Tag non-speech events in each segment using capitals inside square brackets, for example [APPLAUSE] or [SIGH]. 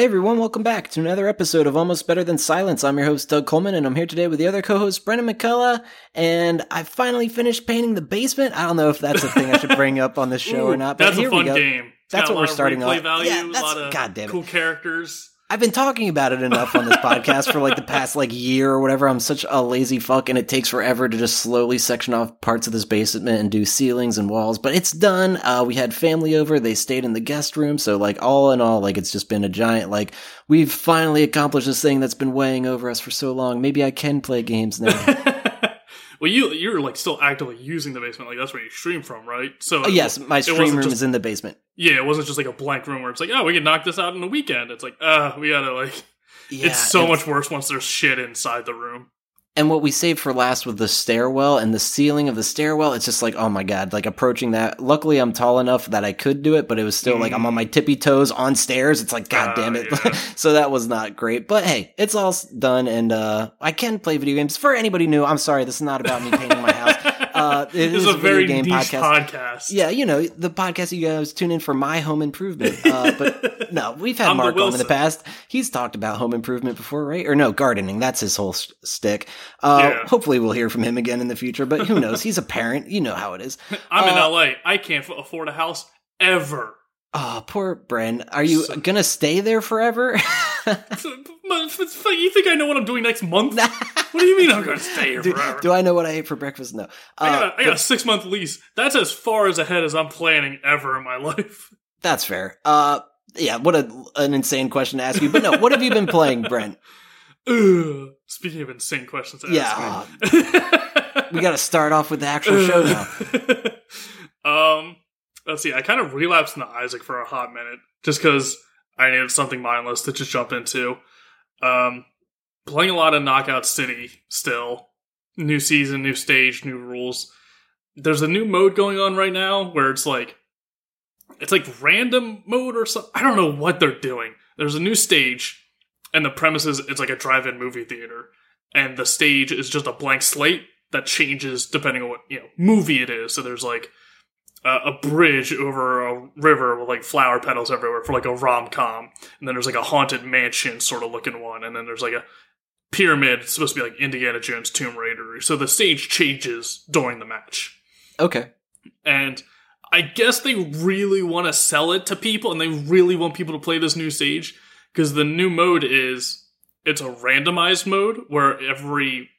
Hey everyone, welcome back to another episode of Almost Better Than Silence. I'm your host, Doug Coleman, and I'm here today with the other co host, Brendan McCullough. And I finally finished painting the basement. I don't know if that's a thing I should bring up on this show Ooh, or not, but that's here a fun we go. game. It's That's what we're starting off- Value, Yeah, a that's- lot of God damn it. cool characters. I've been talking about it enough on this [LAUGHS] podcast for like the past like year or whatever. I'm such a lazy fuck and it takes forever to just slowly section off parts of this basement and do ceilings and walls, but it's done. Uh, we had family over. They stayed in the guest room. So like all in all, like it's just been a giant, like we've finally accomplished this thing that's been weighing over us for so long. Maybe I can play games now. [LAUGHS] well, you you're like still actively using the basement. Like that's where you stream from, right? So Uh, yes, my stream room just- is in the basement. Yeah, it wasn't just like a blank room where it's like, oh, we can knock this out in a weekend. It's like, uh, we gotta like. Yeah, it's so and- much worse once there's shit inside the room. And what we saved for last with the stairwell and the ceiling of the stairwell, it's just like, oh my god, like approaching that. Luckily, I'm tall enough that I could do it, but it was still like I'm on my tippy toes on stairs. It's like, god Ah, damn it. yeah. [LAUGHS] so that was not great. But hey, it's all done, and uh, I can play video games. For anybody new, I'm sorry, this is not about me painting my house. [LAUGHS] Uh, it this is a very game podcast. podcast. Yeah, you know the podcast you guys tune in for my home improvement. Uh, but [LAUGHS] no, we've had Mark on in the past. He's talked about home improvement before, right? Or no, gardening. That's his whole stick. Uh, Yeah. Hopefully, we'll hear from him again in the future. But who knows? He's a parent. You know how it is. [LAUGHS] I'm Uh, in LA. I can't afford a house ever. Oh, poor Bren. Are you So- gonna stay there forever? [LAUGHS] So, but it's- it's like, you think I know what I'm doing next month? [LAUGHS] what do you mean I'm going to stay here do, forever? do I know what I ate for breakfast? No. I Uh, got, a, I got a six month lease. That's as far as ahead as I'm planning ever in my life. [LAUGHS] that's fair. Uh, yeah. What a, an insane question to ask you. But no, what have you been playing, Brent? [LAUGHS] Ugh. Speaking of insane questions, to Yeah. We got to start off with the actual show now. um, let's see. I kind of relapsed into Isaac for a hot minute just because I needed something mindless to just jump into. Um, playing a lot of Knockout City still. New season, new stage, new rules. There's a new mode going on right now where it's like it's like random mode or something. I don't know what they're doing. There's a new stage, and the premise is it's like a drive-in movie theater, and the stage is just a blank slate that changes depending on what you know movie it is. So there's like a, a bridge over a river with like flower petals everywhere for like a rom com, and then there's like a haunted mansion sort of looking one, and then there's like a pyramid it's supposed to be like Indiana Jones Tomb Raider. So the stage changes during the match, Okay. and I guess they really want to sell it to people, and they really want people to play this new stage because the new mode is it's a randomized mode where every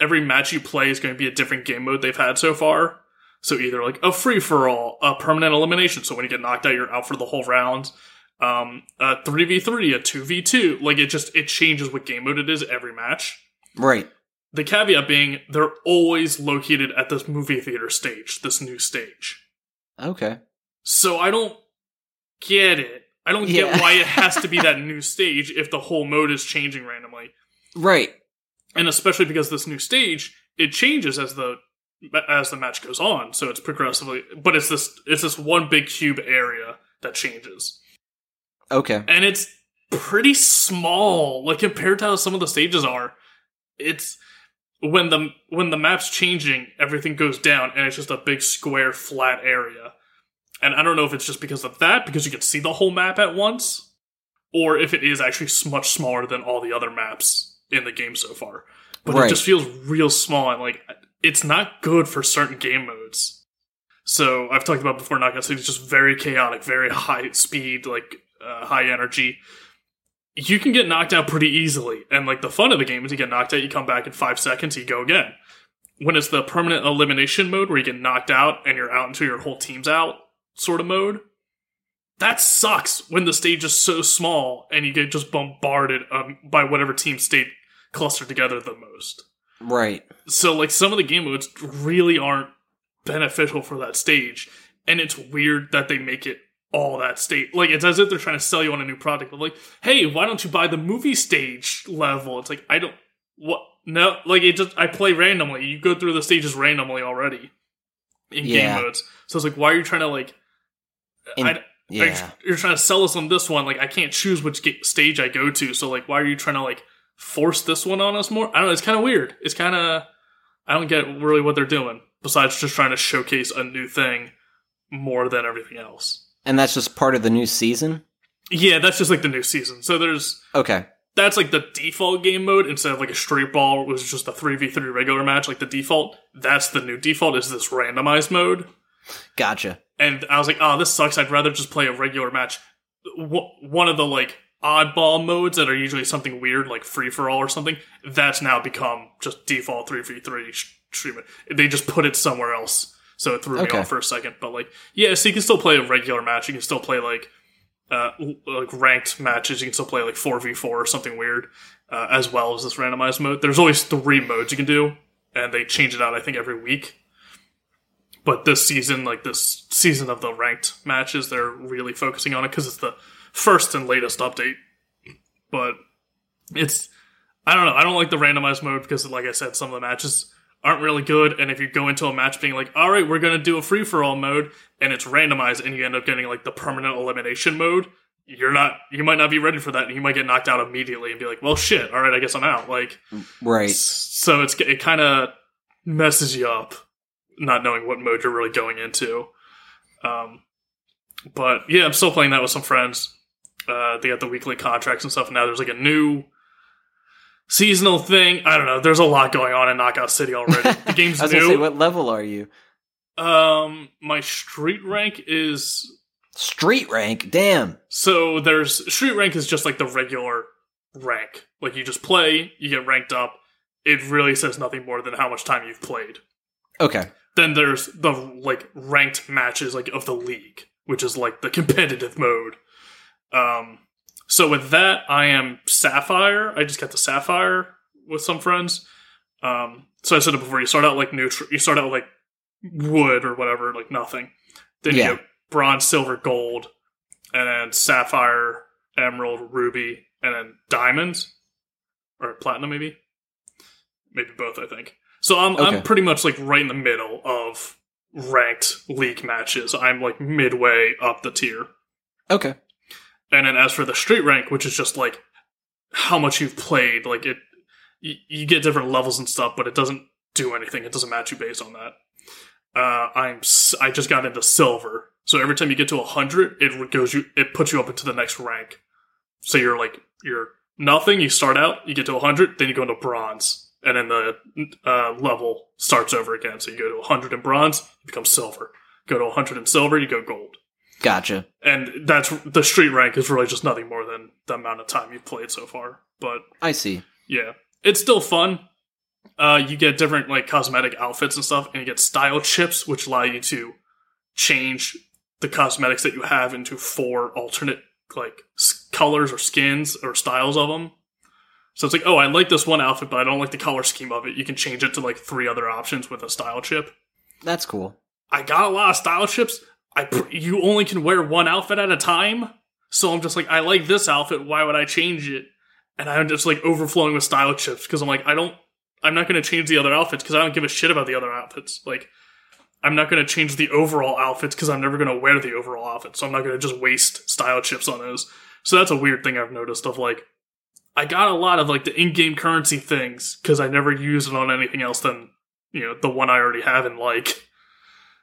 every match you play is going to be a different game mode they've had so far. So either like a free for all, a permanent elimination. So when you get knocked out, you're out for the whole round. Um, a three v three, a two v two. Like it just it changes what game mode it is every match. Right. The caveat being they're always located at this movie theater stage, this new stage. Okay. So I don't get it. I don't Yeah. get why it [LAUGHS] has to be that new stage if the whole mode is changing randomly. Right. And especially because this new stage, it changes as the as the match goes on. So it's progressively but it's this it's this one big cube area that changes. Okay. And it's pretty small, like compared to how some of the stages are. It's when the when the map's changing, everything goes down and it's just a big square flat area. And I don't know if it's just because of that, because you can see the whole map at once, or if it is actually much smaller than all the other maps in the game so far. But Right. it just feels real small and like it's not good for certain game modes. So I've talked about before, Knockout City is just very chaotic, very high speed, like uh, high energy. You can get knocked out pretty easily, and like the fun of the game is you get knocked out, you come back in five seconds, you go again. When it's the permanent elimination mode where you get knocked out and you're out until your whole team's out, sort of mode, that sucks when the stage is so small and you get just bombarded um, by whatever team stayed clustered together the most. Right. So like some of the game modes really aren't beneficial for that stage, and it's weird that they make it all that state. Like it's as if they're trying to sell you on a new product. But like, hey, why don't you buy the movie stage level? It's like I don't what no like it just I play randomly. You go through the stages randomly already in Yeah. game modes. So it's like why are you trying to like In- I, Yeah. you're trying to sell us on this one. Like I can't choose which stage I go to. So like, why are you trying to like force this one on us more? I don't know. It's kind of weird. It's kind of I don't get really what they're doing. Besides just trying to showcase a new thing more than everything else. And that's just part of the new season. Yeah, that's just like the new season. So there's Okay. that's like the default game mode instead of like a straight ball, which is just a three v three regular match. Like the default, that's the new default is this randomized mode. Gotcha. And I was like, oh, this sucks. I'd rather just play a regular match. One of the like oddball modes that are usually something weird, like free for all or something, that's now become just default three v three treatment. They just put it somewhere else, so it threw Okay. me off for a second. But like, yeah, so you can still play a regular match. You can still play like uh, like ranked matches. You can still play like four v four or something weird, uh, as well as this randomized mode. There's always three modes you can do, and they change it out. I think every week. But this season, like this season of the ranked matches, they're really focusing on it because it's the first and latest update. But it's I don't know. I don't like the randomized mode because, like I said, some of the matches aren't really good. And if you go into a match being like, "All right, we're gonna do a free for all mode," and it's randomized, and you end up getting like the permanent elimination mode, you're not. You might not be ready for that, and you might get knocked out immediately and be like, "Well, shit. All right, I guess I'm out." Like, Right. so it's it kind of messes you up not knowing what mode you're really going into. Um, but yeah, I'm still playing that with some friends. Uh, they got the weekly contracts and stuff. And now there's like a new seasonal thing. I don't know. There's a lot going on in Knockout City already. The [LAUGHS] game's I was gonna say, new. what level are you? um, my street rank is Street rank. Damn. so there's street rank is just like the regular rank. Like you just play, you get ranked up. It really says nothing more than how much time you've played. Okay. then there's the like ranked matches like of the league which is like the competitive mode um so with that i am sapphire i just got the sapphire with some friends um so i said it before you start out like neutral you start out like wood or whatever like nothing then Yeah. you get bronze silver gold and then sapphire emerald ruby and then diamonds or platinum maybe maybe both i think so I'm Okay. I'm pretty much like right in the middle of ranked league matches. I'm like midway up the tier. Okay. And then as for the street rank, which is just like how much you've played, like it you, you get different levels and stuff, but it doesn't do anything. It doesn't match you based on that. Uh, I'm I just got into silver, so every time you get to hundred, it goes you it puts you up into the next rank. So you're like you're nothing. You start out, you get to hundred, then you go into bronze, and then the uh, level starts over again. So you go to hundred in bronze, you become silver. Go to hundred in silver, you go gold Gotcha. and that's the street rank is really just nothing more than the amount of time you've played so far. But I see. yeah, it's still fun. Uh, you get different like cosmetic outfits and stuff, and you get style chips, which allow you to change the cosmetics that you have into four alternate like s- colors or skins or styles of them. So it's like, oh, I like this one outfit, but I don't like the color scheme of it. You can change it to like three other options with a style chip. That's cool. I got a lot of style chips. I you only can wear one outfit at a time, so I'm just like, I like this outfit. Why would I change it? And I'm just like overflowing with style chips because I'm like, I don't, I'm not going to change the other outfits because I don't give a shit about the other outfits. Like, I'm not going to change the overall outfits because I'm never going to wear the overall outfit. So I'm not going to just waste style chips on those. So that's a weird thing I've noticed of like, I got a lot of like the in-game currency things because I never use it on anything else than you know the one I already have and like.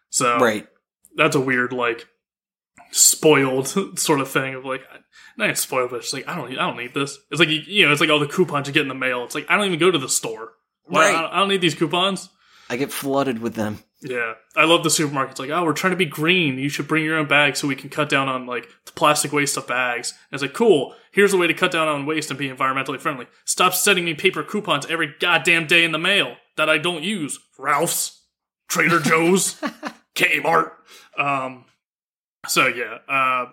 So Right. That's a weird like spoiled [LAUGHS] sort of thing of like not spoiled but it's like I don't need, I don't need this. It's like you, you know it's like all the coupons you get in the mail. It's like I don't even go to the store. Why, Right. I, don't, I don't need these coupons. I get flooded with them. Yeah, I love the supermarkets. Like, oh, we're trying to be green. You should bring your own bag so we can cut down on like the plastic waste of bags. And it's like, cool. Here's a way to cut down on waste and be environmentally friendly. Stop sending me paper coupons every goddamn day in the mail that I don't use. Ralph's, Trader Joe's, [LAUGHS] Kmart. Um, so yeah, uh,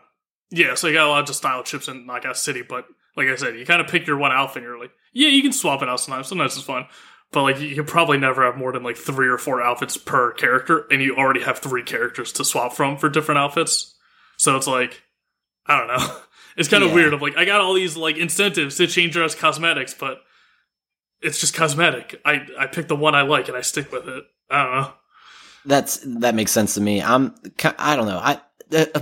yeah. So you got a lot of style chips in like a City, but like I said, you kind of pick your one outfit. and You're like, yeah, you can swap it out sometimes. Sometimes it's fun. But like you can probably never have more than like three or four outfits per character, and you already have three characters to swap from for different outfits. So it's like, I don't know. [LAUGHS] It's kind of Yeah. weird. Of like, I got all these like incentives to change dress cosmetics, but it's just cosmetic. I I pick the one I like and I stick with it. I don't know. That's that makes sense to me. I'm I don't know. I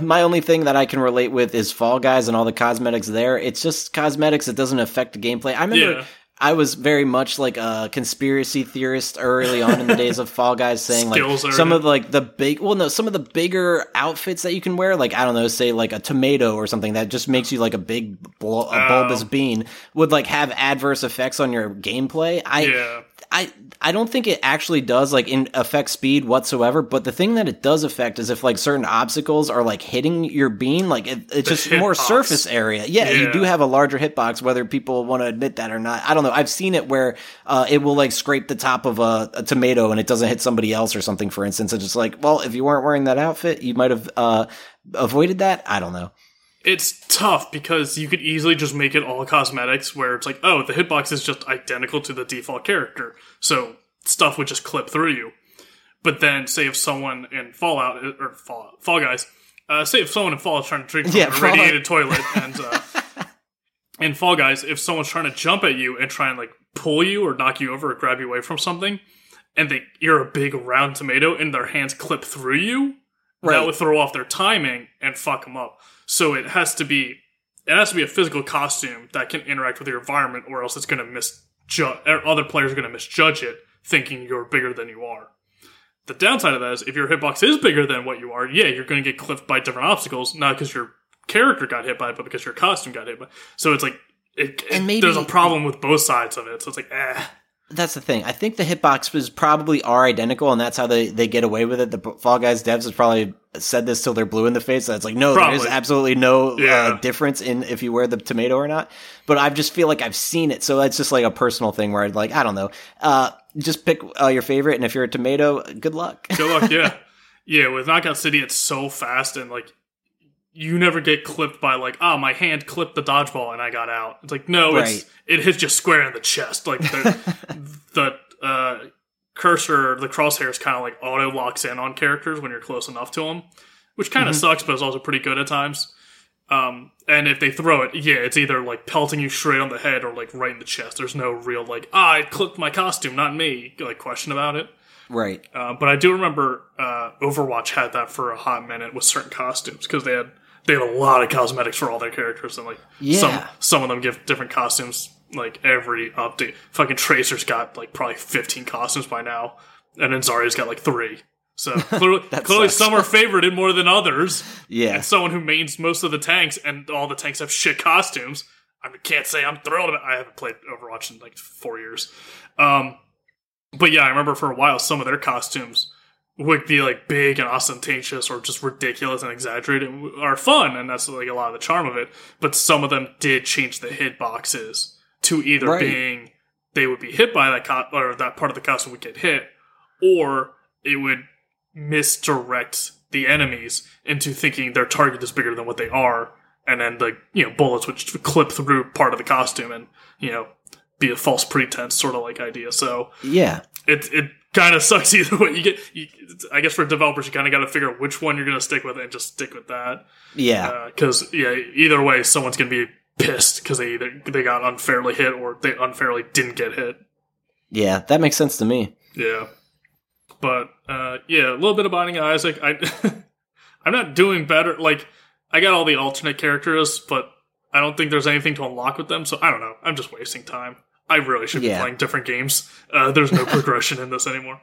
my only thing that I can relate with is Fall Guys and all the cosmetics there. It's just cosmetics. It doesn't affect the gameplay. I remember Yeah, I was very much like a conspiracy theorist early on in the days of Fall Guys, saying like Skills some of like the big, well, no, some of the bigger outfits that you can wear, like I don't know, say like a tomato or something that just makes you like a big bul- a bulbous Oh. bean, would like have adverse effects on your gameplay. I yeah. I I don't think it actually does like in affect speed whatsoever. But the thing that it does affect is if like certain obstacles are like hitting your bean, like it, it's The just more hitbox. surface area. Yeah, you do have a larger hitbox, whether people want to admit that or not. I don't know. I've seen it where uh, it will like scrape the top of a, a tomato and it doesn't hit somebody else or something. For instance, it's just like, well, if you weren't wearing that outfit, you might have uh, avoided that. I don't know. It's tough because you could easily just make it all cosmetics where it's like, oh, the hitbox is just identical to the default character. So stuff would just clip through you. But then, say if someone in Fallout, or Fall, Fall Guys, uh, say if someone in Fallout is trying to drink from Yeah, a radiated toilet, and uh, [LAUGHS] in Fall Guys, if someone's trying to jump at you and try and like pull you or knock you over or grab you away from something, and they you're a big round tomato and their hands clip through you, that would throw off their timing and fuck them up. So it has to be it has to be a physical costume that can interact with your environment, or else it's going to misjudge. Other players are going to misjudge it, thinking you're bigger than you are. The downside of that is if your hitbox is bigger than what you are, yeah, you're going to get clipped by different obstacles, not because your character got hit by it, but because your costume got hit by. it. So it's like it- maybe- there's a problem with both sides of it. So it's like, eh. That's the thing. I think the hitboxes probably are identical, and that's how they, they get away with it. The Fall Guys devs has probably said this till they're blue in the face. That's like, no, there is absolutely no Yeah. uh, difference in if you wear the tomato or not. But I just feel like I've seen it, so it's just like a personal thing where I'd like, I don't know. Uh, just pick uh, your favorite, and if you're a tomato, good luck. Good luck, yeah. [LAUGHS] yeah, with Knockout City, it's so fast and like you never get clipped by like, ah, my hand clipped the dodgeball and I got out. It's like, no, Right. it's it hits you square in the chest. Like the [LAUGHS] the uh, cursor, the crosshairs kind of like auto locks in on characters when you're close enough to them, which kind of sucks, but it's also pretty good at times. Um, and if they throw it, yeah, it's either like pelting you straight on the head or like right in the chest. There's no real like, ah, I clipped my costume, not me, like question about it. right. Uh, but I do remember uh, Overwatch had that for a hot minute with certain costumes because they had they have a lot of cosmetics for all their characters and like some Yeah. some of them give different costumes like every update. Fucking Tracer's got like probably fifteen costumes by now, and then Zarya's got like three. So [LAUGHS] clearly, clearly some are favorited more than others. Yeah. And someone who mains most of the tanks and all the tanks have shit costumes. I can't say I'm thrilled about. I haven't played Overwatch in like four years. Um, but yeah, I remember for a while some of their costumes would be like big and ostentatious or just ridiculous and exaggerated are fun, and that's like a lot of the charm of it. But some of them did change the hitboxes to either Right. being they would be hit by that co- or that part of the costume would get hit, or it would misdirect the enemies into thinking their target is bigger than what they are, and then the you know bullets would clip through part of the costume and you know be a false pretense sort of like idea. So Yeah. it it kind of sucks either way. You get, you, I guess for developers, you kind of got to figure out which one you're going to stick with and just stick with that. Yeah. Because yeah, either way, someone's going to be pissed because they either they got unfairly hit or they unfairly didn't get hit. yeah. That makes sense to me. Yeah, but uh, yeah, a little bit of Binding of Isaac. I [LAUGHS] I'm not doing better. Like I got all the alternate characters, but I don't think there's anything to unlock with them. So I don't know. I'm just wasting time. I really should be Yeah. playing different games. Uh, there's no progression in this anymore.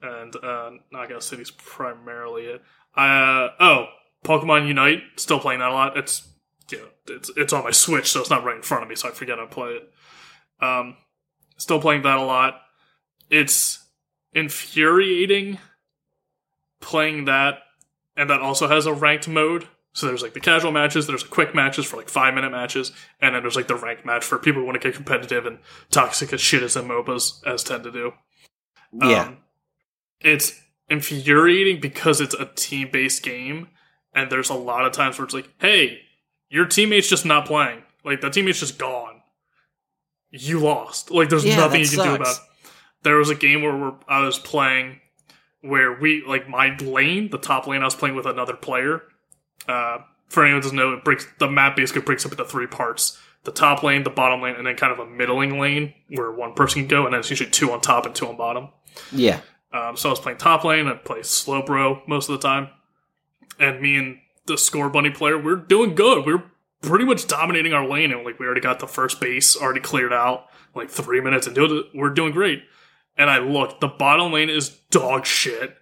And uh, Knockout City's primarily it. Uh, oh, Pokemon Unite. Still playing that a lot. It's yeah, it's it's on my Switch, so it's not right in front of me, so I forget how to play it. Um, still playing that a lot. It's infuriating playing that, and that also has a ranked mode. So there's like the casual matches, there's quick matches for like five minute matches, and then there's like the ranked match for people who want to get competitive and toxic as shit as MOBAs as tend to do. Yeah. Um, it's infuriating because it's a team based game, and there's a lot of times where it's like, hey, your teammate's just not playing. Like, the teammate's just gone. You lost. Like, there's Yeah, nothing you can do about it. There was a game where we're, I was playing where we, like, my lane, the top lane, I was playing with another player. Uh, for anyone who doesn't know, it breaks the map basically breaks up into three parts the top lane, the bottom lane, and then kind of a middling lane where one person can go, and then it's usually two on top and two on bottom. Yeah. Um, so I was playing top lane. I play Slowbro most of the time, and me and the Scorbunny player, we're doing good. We're pretty much dominating our lane, and like we already got the first base already cleared out. like three minutes into it, we're doing great. And I look, the bottom lane is dog shit,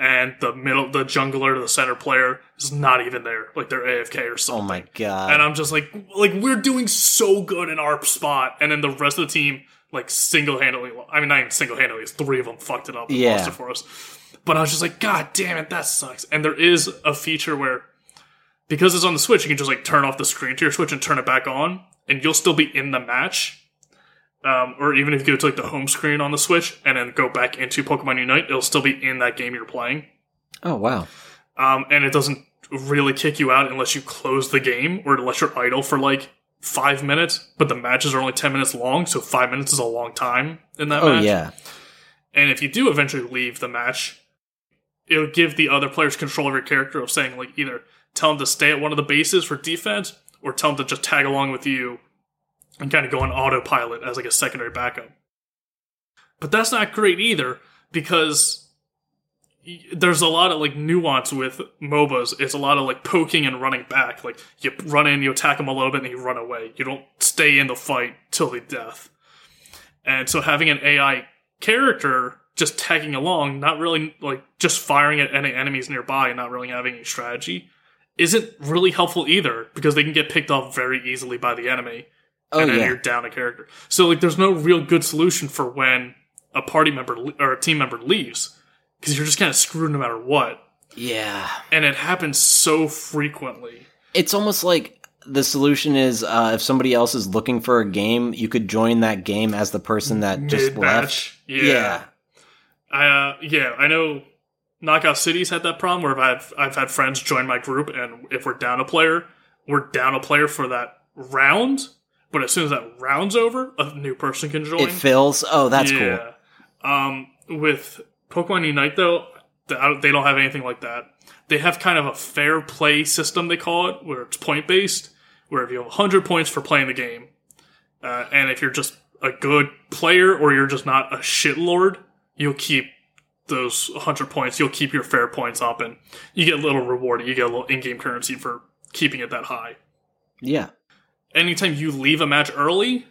and the middle, the jungler to the center player is not even there. Like they're AFK or something. Oh my god. And I'm just like, like we're doing so good in our spot, and then the rest of the team like single handedly. I mean, not even single handedly. It's three of them fucked it up and Yeah. lost it for us. But I was just like, God damn it, that sucks. And there is a feature where because it's on the Switch, you can just like turn off the screen to your Switch and turn it back on, and you'll still be in the match. Um, or even if you go to like the home screen on the Switch and then go back into Pokemon Unite, it'll still be in that game you're playing. oh wow. Um, and it doesn't really kick you out unless you close the game or unless you're idle for like five minutes. But the matches are only 10 minutes long, so five minutes is a long time in that Oh match. yeah. And if you do eventually leave the match, it'll give the other players control of your character of saying, like, either tell them to stay at one of the bases for defense or tell them to just tag along with you and kind of go on autopilot as like a secondary backup. But that's not great either because there's a lot of like nuance with MOBAs. It's a lot of like poking and running back. Like you run in, you attack them a little bit, and you run away. You don't stay in the fight till the death. And so having an AI character just tagging along, not really like just firing at any enemies nearby and not really having any strategy, isn't really helpful either because they can get picked off very easily by the enemy Oh and then yeah. you're down a character. So like, there's no real good solution for when a party member le- or a team member leaves because you're just kind of screwed no matter what, Yeah. and it happens so frequently. It's almost like the solution is uh, if somebody else is looking for a game, you could join that game as the person that just left. Yeah. Yeah. I, uh, yeah, I know Knockout Cities had that problem where I've, I've had friends join my group, and if we're down a player, we're down a player for that round. But as soon as that round's over, a new person can join. It fills. Oh, that's cool. yeah. Um, with Pokemon Unite, though, th- I don't- they don't have anything like that. They have kind of a fair play system, they call it, where it's point based, where if you have 100 points for playing the game, uh, and if you're just a good player or you're just not a shitlord, you'll keep those 100 points. You'll keep your fair points up, and you get a little reward. You get a little in game currency for keeping it that high. Yeah. Anytime you leave a match early,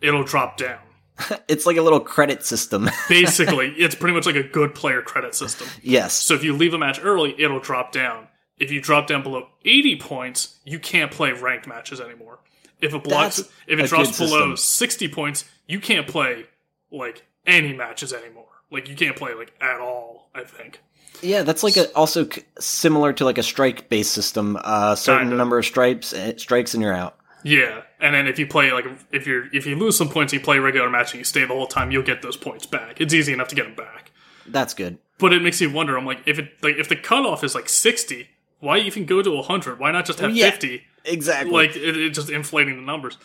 it'll drop down. [LAUGHS] It's like a little credit system. [LAUGHS] Basically, it's pretty much like a good player credit system. yes. So if you leave a match early, it'll drop down. If you drop down below 80 points, you can't play ranked matches anymore. If it blocks, That's if it drops below 60 points, you can't play like any matches anymore. Like you can't play like at all. I think. Yeah, that's like a, also similar to like a strike based system. A certain Kinda. number of stripes, eh, strikes, and you're out. Yeah, and then if you play like if you're if you lose some points, you play a regular match and you stay the whole time, you'll get those points back. It's easy enough to get them back. That's good. But it makes you wonder. I'm like, if it like if the cutoff is like 60, why even go to 100? Why not just have Yeah. 50? Exactly. like it, it's just inflating the numbers.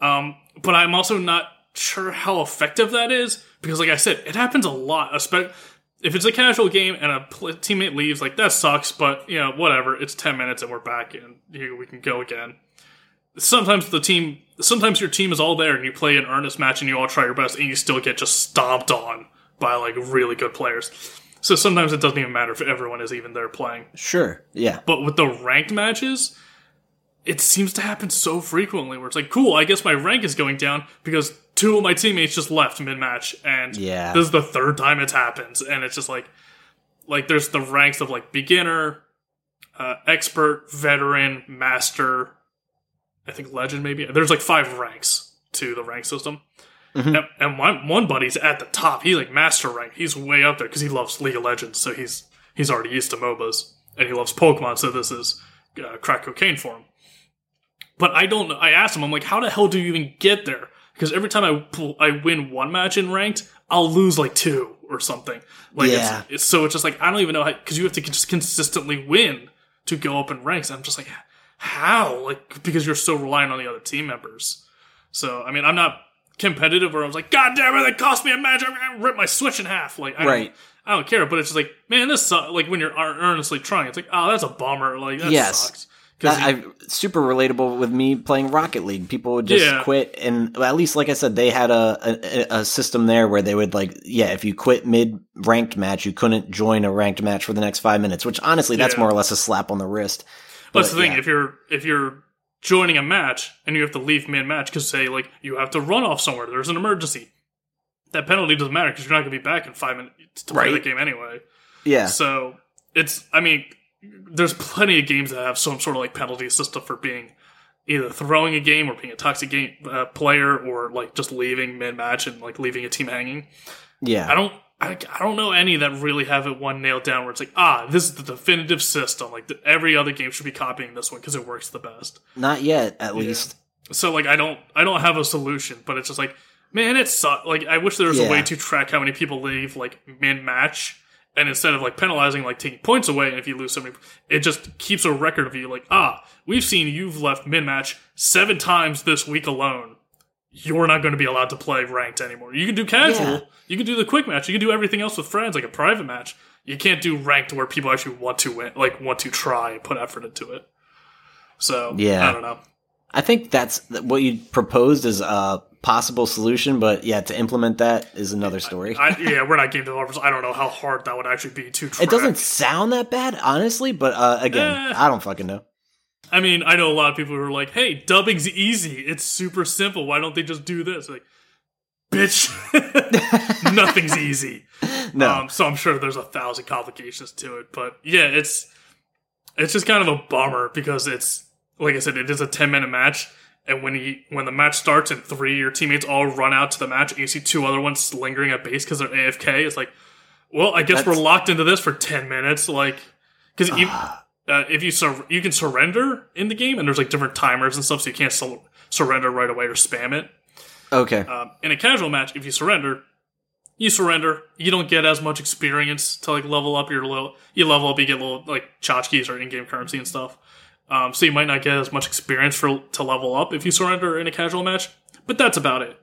Um, but I'm also not sure how effective that is because, like I said, it happens a lot. Especially if it's a casual game and a pl- teammate leaves, like that sucks. But you know, whatever. It's ten minutes and we're back and here we can go again. Sometimes the team, sometimes your team is all there and you play an earnest match and you all try your best and you still get just stomped on by like really good players. So sometimes it doesn't even matter if everyone is even there playing. sure. Yeah. But with the ranked matches, it seems to happen so frequently where it's like, cool, I guess my rank is going down because two of my teammates just left mid match, and Yeah. this is the third time it's happened, and it's just like, like there's the ranks of like beginner, uh, expert, veteran, master, I think legend maybe. There's like five ranks to the rank system. Mhm. And, and one one buddy's at the top. He's like master rank. He's way up there because he loves League of Legends. So he's he's already used to MOBAs and he loves Pokemon. So this is uh, crack cocaine for him. But I don't. I asked him. I'm like, how the hell do you even get there? Because every time I pull, I win one match in ranked, I'll lose like two or something. Like Yeah. it's, it's so it's just like I don't even know how because you have to just consistently win to go up in ranks. I'm just like, how? Like because you're so reliant on the other team members. So I mean, I'm not competitive where I was like, God damn it, that cost me a match. I'm gonna rip my switch in half. Like I Right. don't, I don't care. But it's just like, man, this sucks. like when you're earnestly trying, it's like, oh, that's a bummer. Like that Yes. sucks. 'Cause That, you- I super relatable with me playing Rocket League. People would just Yeah. quit, and well, at least, like I said, they had a, a a system there where they would like, yeah, if you quit mid ranked match, you couldn't join a ranked match for the next five minutes. Which honestly, that's Yeah. more or less a slap on the wrist. But, that's the thing. yeah. If you're if you're joining a match and you have to leave mid match because say like you have to run off somewhere, there's an emergency. That penalty doesn't matter because you're not going to be back in five minutes to play the game anyway. Yeah. So it's, I mean, there's plenty of games that have some sort of like penalty system for being either throwing a game or being a toxic game uh, player or like just leaving mid match and like leaving a team hanging. Yeah, I don't. I, I don't know any that really have it one nailed down where it's like ah this is the definitive system like the, every other game should be copying this one because it works the best Not yet, at least. so like I don't I don't have a solution, but it's just like man, it sucks. Like I wish there was Yeah. a way to track how many people leave like mid match, and instead of like penalizing like taking points away, and if you lose so many, it just keeps a record of you. Like ah, we've seen you've left mid match seven times this week alone. You're not going to be allowed to play ranked anymore. You can do casual, Yeah. you can do the quick match, you can do everything else with friends like a private match. You can't do ranked where people actually want to win, like want to try and put effort into it. So Yeah. I don't know. I think that's what you proposed as a possible solution, but yeah, to implement that is another story. I, [LAUGHS] yeah, we're not game developers. I don't know how hard that would actually be to track. it doesn't sound that bad, honestly, but uh, again, Eh. I don't fucking know. I mean, I know a lot of people who are like, "Hey, dubbing's easy. It's super simple. Why don't they just do this?" Like, bitch, [LAUGHS] nothing's easy. [LAUGHS] No. Um, so I'm sure there's a thousand complications to it, but yeah, it's it's just kind of a bummer because it's like I said, it is a 10 minute match, and when he when the match starts and three your teammates all run out to the match, and you see two other ones lingering at base because they're AFK, it's like, well, I guess That's- we're locked into this for 10 minutes, like because Ah. uh, if you sur- you can surrender in the game, and there's like different timers and stuff, so you can't sur- surrender right away or spam it. okay. Um, in a casual match, if you surrender, you surrender. You don't get as much experience to like level up your little. You level up, you get little like tchotchkes or in-game currency and stuff. Um, so you might not get as much experience for to level up if you surrender in a casual match. But that's about it.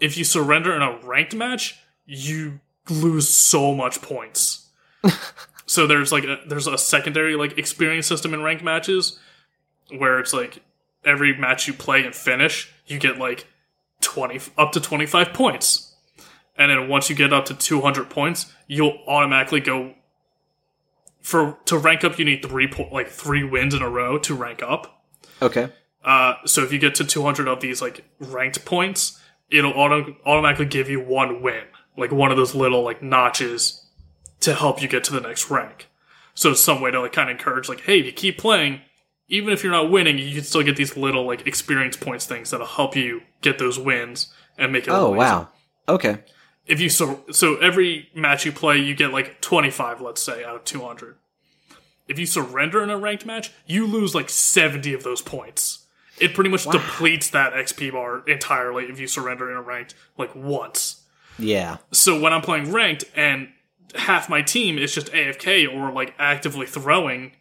If you surrender in a ranked match, you lose so much points. [LAUGHS] so there's like a, there's a secondary like experience system in ranked matches where it's like every match you play and finish, you get like 20 up to 25 points. And then once you get up to 200 points, you'll automatically go for to rank up you need 3 po- like 3 wins in a row to rank up. Okay. Uh, so if you get to 200 of these like ranked points, it'll auto- automatically give you one win, like one of those little like notches to help you get to the next rank. So it's some way to like kind of encourage like, hey, if you keep playing, even if you're not winning, you can still get these little like experience points things that'll help you get those wins and make it. Oh easier. wow. Okay. If you so so every match you play, you get like 25, let's say, out of 200. If you surrender in a ranked match, you lose like 70 of those points. It pretty much depletes that XP bar entirely if you surrender in a ranked like once. Yeah. So when I'm playing ranked and half my team is just AFK or like actively throwing,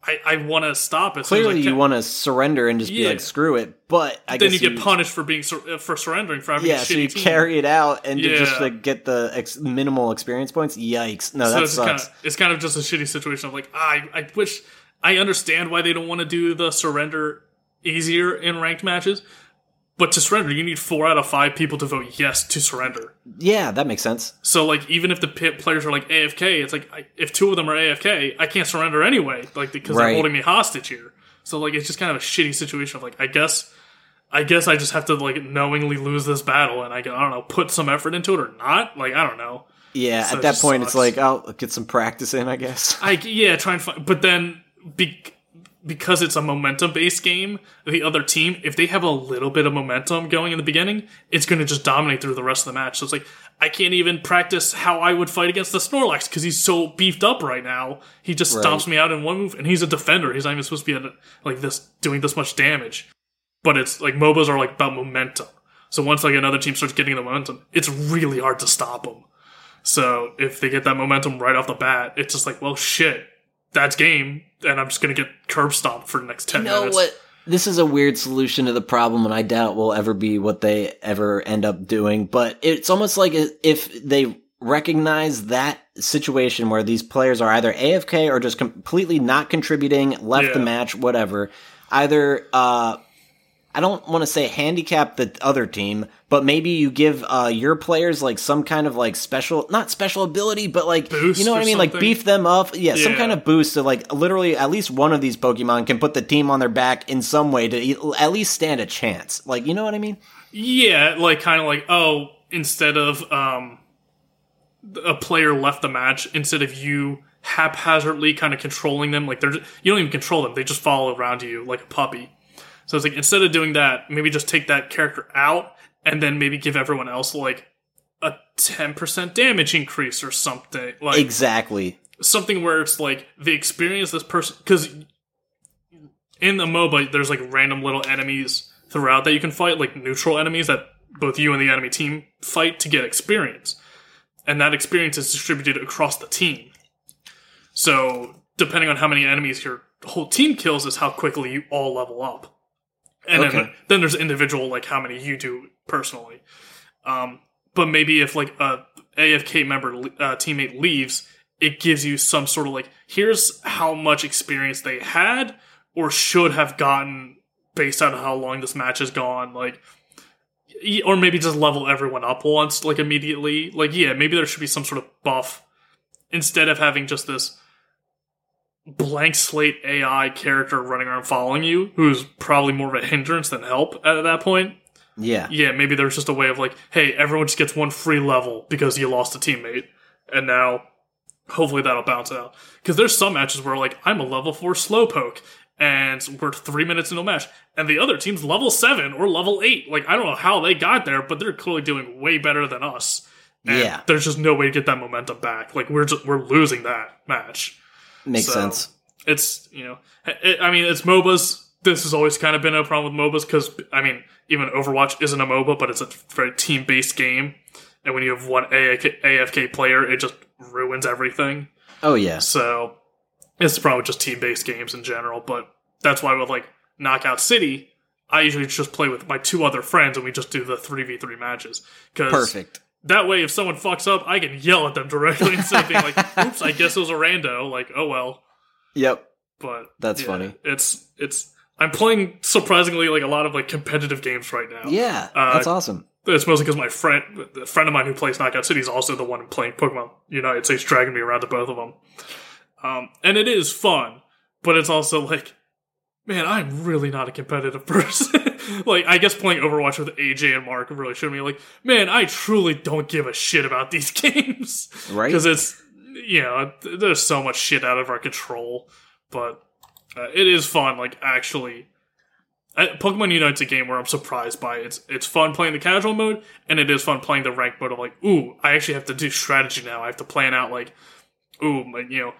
I, I want to stop it. Clearly, you want to surrender and just be like, "Screw it." But I then guess you get punished for being sur- uh, for surrendering for having Yeah, so you team. carry it out and to just like get the ex- minimal experience points. Yikes! No, so that it's kind sucks. of it's kind of just a shitty situation of like ah, I I wish I understand why they don't want to do the surrender easier in ranked matches, but to surrender you need four out of five people to vote yes to surrender. Yeah, that makes sense. So like even if the players are like AFK, it's like I, if two of them are AFK, I can't surrender anyway, like because they're holding me hostage here. So like it's just kind of a shitty situation of like I guess. I guess I just have to like knowingly lose this battle, and I can I don't know put some effort into it or not. Like I don't know. Yeah, So at that point, it's like I'll get some practice in, I guess. I yeah, try and find, but then be, because it's a momentum based game, the other team, if they have a little bit of momentum going in the beginning, it's going to just dominate through the rest of the match. So it's like I can't even practice how I would fight against the Snorlax because he's so beefed up right now. He just Right. stomps me out in one move, and he's a defender. He's not even supposed to be at, like this doing this much damage. But it's like MOBAs are like about momentum. So once like another team starts getting the momentum, it's really hard to stop them. So if they get that momentum right off the bat, it's just like, well, shit, that's game, and I'm just gonna get curb stomped for the next ten You know minutes. what? This is a weird solution to the problem, and I doubt will ever be what they ever end up doing. But it's almost like if they recognize that situation where these players are either AFK or just completely not contributing, left the match, whatever. Either uh, I don't want to say handicap the other team, but maybe you give uh, your players like some kind of like special, not special ability, but like Boost you know what I mean, like beef them up. Yeah, some kind of boost to like literally at least one of these Pokemon can put the team on their back in some way to at least stand a chance. Like you know what I mean? Yeah, like kind of like oh, instead of um, a player left the match, instead of you haphazardly kind of controlling them, like they're you don't even control them; they just follow around you like a puppy. So it's like instead of doing that, maybe just take that character out, and then maybe give everyone else like a ten percent damage increase or something, like Exactly. something where it's like the experience this person because in the MOBA there's like random little enemies throughout that you can fight, like neutral enemies that both you and the enemy team fight to get experience, and that experience is distributed across the team. So depending on how many enemies your whole team kills is how quickly you all level up. And then Okay. then there's individual like how many you do personally. Um, but maybe if like a AFK member uh, teammate leaves, it gives you some sort of like here's how much experience they had or should have gotten based on how long this match has gone. Like, or maybe just level everyone up once, like immediately. Like, yeah, maybe there should be some sort of buff instead of having just this blank slate AI character running around following you, who's probably more of a hindrance than help at that point. Yeah. Yeah, maybe there's just a way of like, hey, everyone just gets one free level because you lost a teammate, and now hopefully that'll bounce out. Because there's some matches where like I'm a level four slowpoke, and we're three minutes into a match, and the other team's level seven or level eight. Like I don't know how they got there, but they're clearly doing way better than us. And Yeah. there's just no way to get that momentum back. Like we're just we're losing that match. Makes So, sense. It's you know, it, I mean, it's MOBAs. This has always kind of been a problem with MOBAs because I mean, even Overwatch isn't a MOBA, but it's a very team based game. And when you have one AFK, AFK player, it just ruins everything. Oh yeah. So it's the problem with just team based games in general. But that's why with like Knockout City, I usually just play with my two other friends and we just do the three v three matches. Cause Perfect. That way, if someone fucks up, I can yell at them directly instead of being like, [LAUGHS] "Oops, I guess it was a rando." Like, oh well Yep. but That's yeah, funny. It's it's I'm playing surprisingly like a lot of like competitive games right now. Yeah. Uh, that's awesome. It's mostly because my friend, the friend of mine who plays Knockout City, is also the one playing Pokemon Unite, so he's dragging me around to both of them. Um, and it is fun, but it's also like, man, I'm really not a competitive [LAUGHS] person. like, I guess playing Overwatch with AJ and Mark really showed me, like, man, I truly don't give a shit about [LAUGHS] these games Right? because it's you know there's so much shit out of our control but uh, it is fun like actually pokemon unite's a game where i'm surprised by it. it's it's fun playing the casual mode and it is fun playing the ranked mode of like ooh i actually have to do strategy now i have to plan out like ooh my, you know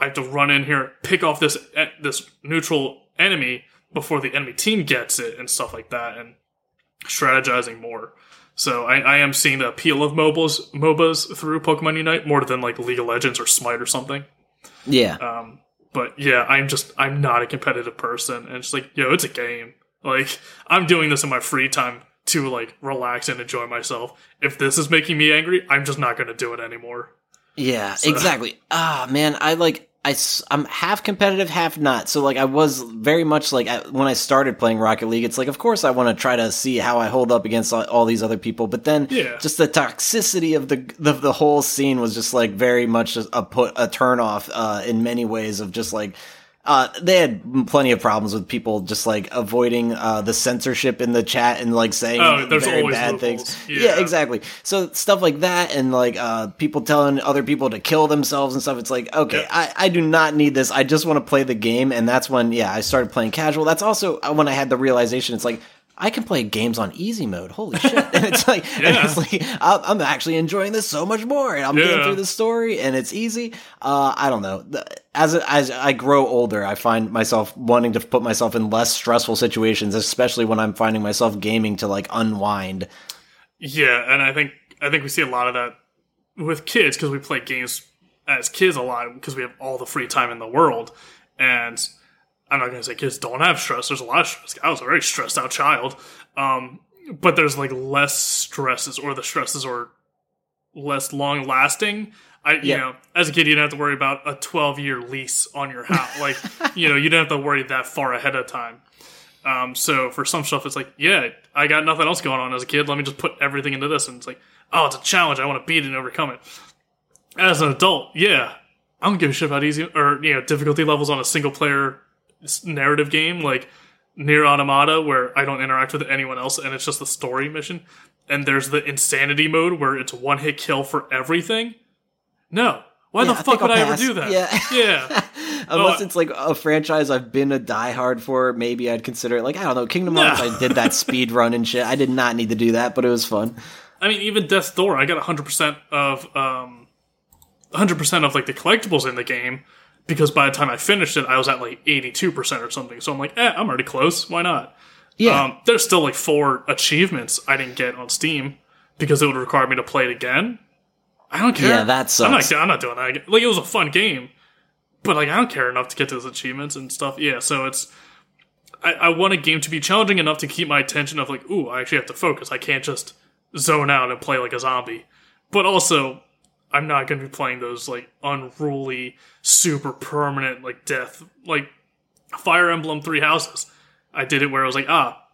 i have to run in here pick off this eh, this neutral enemy before the enemy team gets it and stuff like that and strategizing more so I, I am seeing the appeal of MOBAs, MOBAs through Pokemon Unite more than like League of Legends or Smite or something. yeah. Um, but yeah, I'm just I'm not a competitive person, and it's like yo, it's a game. Like I'm doing this in my free time to like relax and enjoy myself. If this is making me angry, I'm just not going to do it anymore. Yeah, So- exactly. Ah, man, I like I am half competitive, half not. So like I was very much like I, when I started playing Rocket League, it's like of course I want to try to see how I hold up against all, all these other people, but then Yeah. just the toxicity of the, the the whole scene was just like very much a put a turn off uh, in many ways of just like uh, they had plenty of problems with people just like avoiding uh, the censorship in the chat and like saying Oh, very bad things. Yeah. yeah, exactly. So stuff like that, and like uh, people telling other people to kill themselves and stuff. It's like, okay, Yeah. I, I do not need this. I just want to play the game, and that's when yeah, I started playing casual. That's also uh, when I had the realization. It's like. I can play games on easy mode. Holy shit! And [LAUGHS] it's like, [LAUGHS] Yeah. it's like I'm actually enjoying this so much more. And I'm getting through the story, and it's easy. Uh, I don't know. As as I grow older, I find myself wanting to put myself in less stressful situations, especially when I'm finding myself gaming to like unwind. Yeah, and I think I think we see a lot of that with kids because we play games as kids a lot because we have all the free time in the world. And I'm not going to say kids don't have stress. There's a lot of stress. I was a very stressed out child, um, but there's like less stresses, or the stresses are less long lasting. I, you Yeah. know, as a kid, you don't have to worry about a 12 year lease on your house. [LAUGHS] Like, you know, you didn't have to worry that far ahead of time. Um, so for some stuff, it's like, yeah, I got nothing else going on as a kid. Let me just put everything into this, and it's like, oh, it's a challenge. I want to beat it and overcome it. As an adult, yeah, I don't give a shit about easy or you know difficulty levels on a single player narrative game like NieR Automata, where I don't interact with anyone else and it's just the story mission. And there's the insanity mode where it's one hit kill for everything. No, why Yeah, the fuck think would I'll I ever do that? Yeah. yeah. [LAUGHS] Unless Oh, it's like a franchise I've been a diehard for, maybe I'd consider it. Like I don't know, Kingdom. Hearts. I did that [LAUGHS] speed run and shit. I did not need to do that, but it was fun. I mean, even Death's Door, I got 100% of um, 100% of like the collectibles in the game because by the time I finished it, I was at like 82% or something. So I'm like, eh, I'm already close. Why not? Yeah, Um, there's still like four achievements I didn't get on Steam because it would require me to play it again. I don't care. Yeah, that I'm not, sucks. I'm not doing that. Again. Like it was a fun game, but like I don't care enough to get those achievements and stuff. Yeah, so it's I, I want a game to be challenging enough to keep my attention of like, ooh, I actually have to focus. I can't just zone out and play like a zombie. But also, I'm not going to be playing those like unruly, super permanent like death like Fire Emblem Three Houses. I did it where I was like, ah,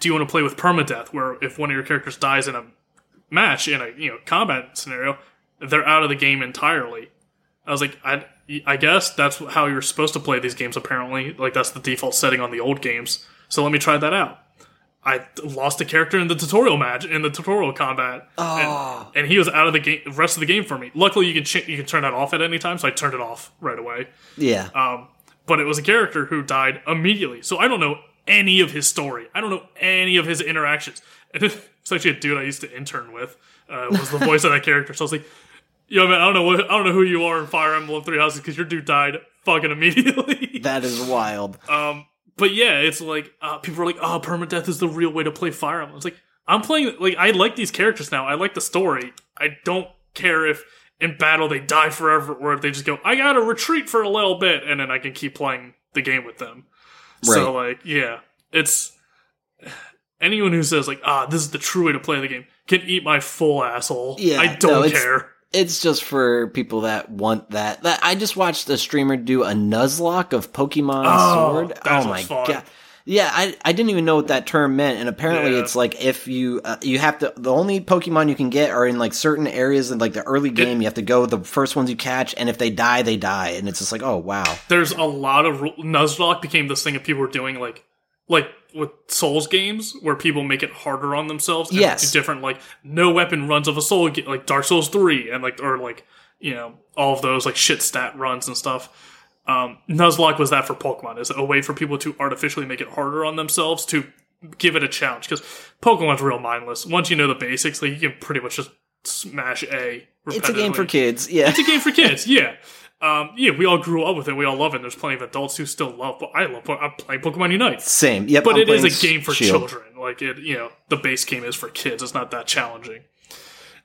do you want to play with permadeath, where if one of your characters dies in a match in a you know combat scenario, they're out of the game entirely. I was like, I, I guess that's how you're supposed to play these games. Apparently, like that's the default setting on the old games. So let me try that out. I lost a character in the tutorial match in the tutorial combat, Oh. and, and he was out of the game, rest of the game for me. Luckily, you can ch- you can turn that off at any time, so I turned it off right away. yeah. Um, but it was a character who died immediately. So I don't know any of his story. I don't know any of his interactions. And [LAUGHS] it's actually a dude I used to intern with. Uh, was the [LAUGHS] voice of that character. So I was like, "Yo, man, I don't know what I don't know who you are in Fire Emblem Three Houses because your dude died fucking immediately." that is wild. um, but yeah, it's like uh, people are like, "Oh, permadeath is the real way to play Fire Emblem." It's like I'm playing like I like these characters now. I like the story. I don't care if in battle they die forever or if they just go, "I gotta retreat for a little bit," and then I can keep playing the game with them. So like, yeah, it's anyone who says like, "Ah, this is the true way to play the game," can eat my full asshole. Yeah, I don't it's- care. It's just for people that want that. That I just watched a streamer do a Nuzlocke of Pokemon Oh, Sword. Oh my fun. god. Yeah, I, I didn't even know what that term meant, and apparently Yeah. it's like if you uh, you have to the only Pokemon you can get are in like certain areas in like the early game. you have to go the first ones you catch, and if they die, they die, and it's just like oh wow, there's a lot of Nuzlocke became this thing that people were doing like like with Souls games where people make it harder on themselves. and Yes. different like no weapon runs of a Soul like Dark Souls three and like or like you know all of those like shit stat runs and stuff. Um, Nuzlocke was that for Pokemon is it a way for people to artificially make it harder on themselves to give it a challenge because Pokemon's real mindless. Once you know the basics, like you can pretty much just smash A. it's a game for kids. Yeah, It's a game for kids, [LAUGHS] yeah. Um, yeah, we all grew up with it. We all love it. There's plenty of adults who still love. But I love. I'm playing Pokemon Unite, same. Yep, but I'm it is a game for Shield. children. Like it, you know, the base game is for kids. It's not that challenging.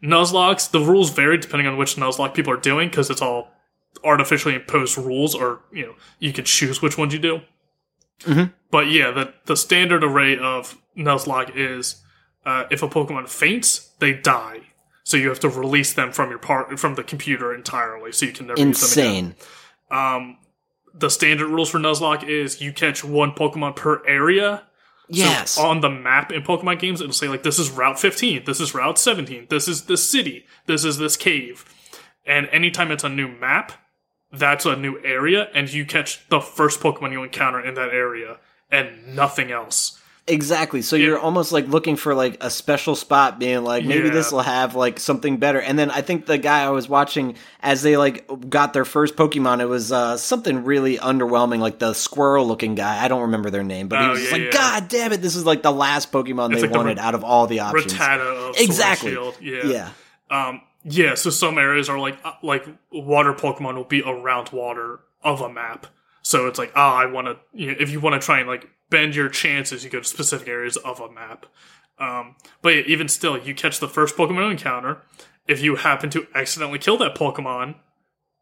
Nuzlockes. The rules vary depending on which Nuzlocke people are doing because it's all artificially imposed rules, or you know, you can choose which ones you do. Mhm. But yeah, the the standard array of Nuzlocke is uh, if a Pokemon faints, they die. So you have to release them from your part from the computer entirely, so you can never use them again. Insane. Um, the standard rules for Nuzlocke is you catch one Pokemon per area. Yes. So on the map in Pokemon games, it'll say like this is Route 15, this is Route 17, this is this city, this is this cave, and anytime it's a new map, that's a new area, and you catch the first Pokemon you encounter in that area, and nothing else. Exactly. So you're almost like looking for like a special spot, being like, maybe Yeah. this will have like something better. And then I think the guy I was watching as they like got their first Pokemon, it was uh, something really underwhelming, like the squirrel looking guy. I don't remember their name, but he Oh, was yeah, like, yeah. God damn it, this is like the last Pokemon It's they like the wanted out of all the options. Rattata of Exactly. Shield. Yeah. Yeah. Um, yeah, so some areas are like uh, like water Pokemon will be around water of a map. So it's like, ah, I want to. You know, if you want to try and like bend your chances, you go to specific areas of a map. Um, but yeah, even still, you catch the first Pokemon encounter. If you happen to accidentally kill that Pokemon,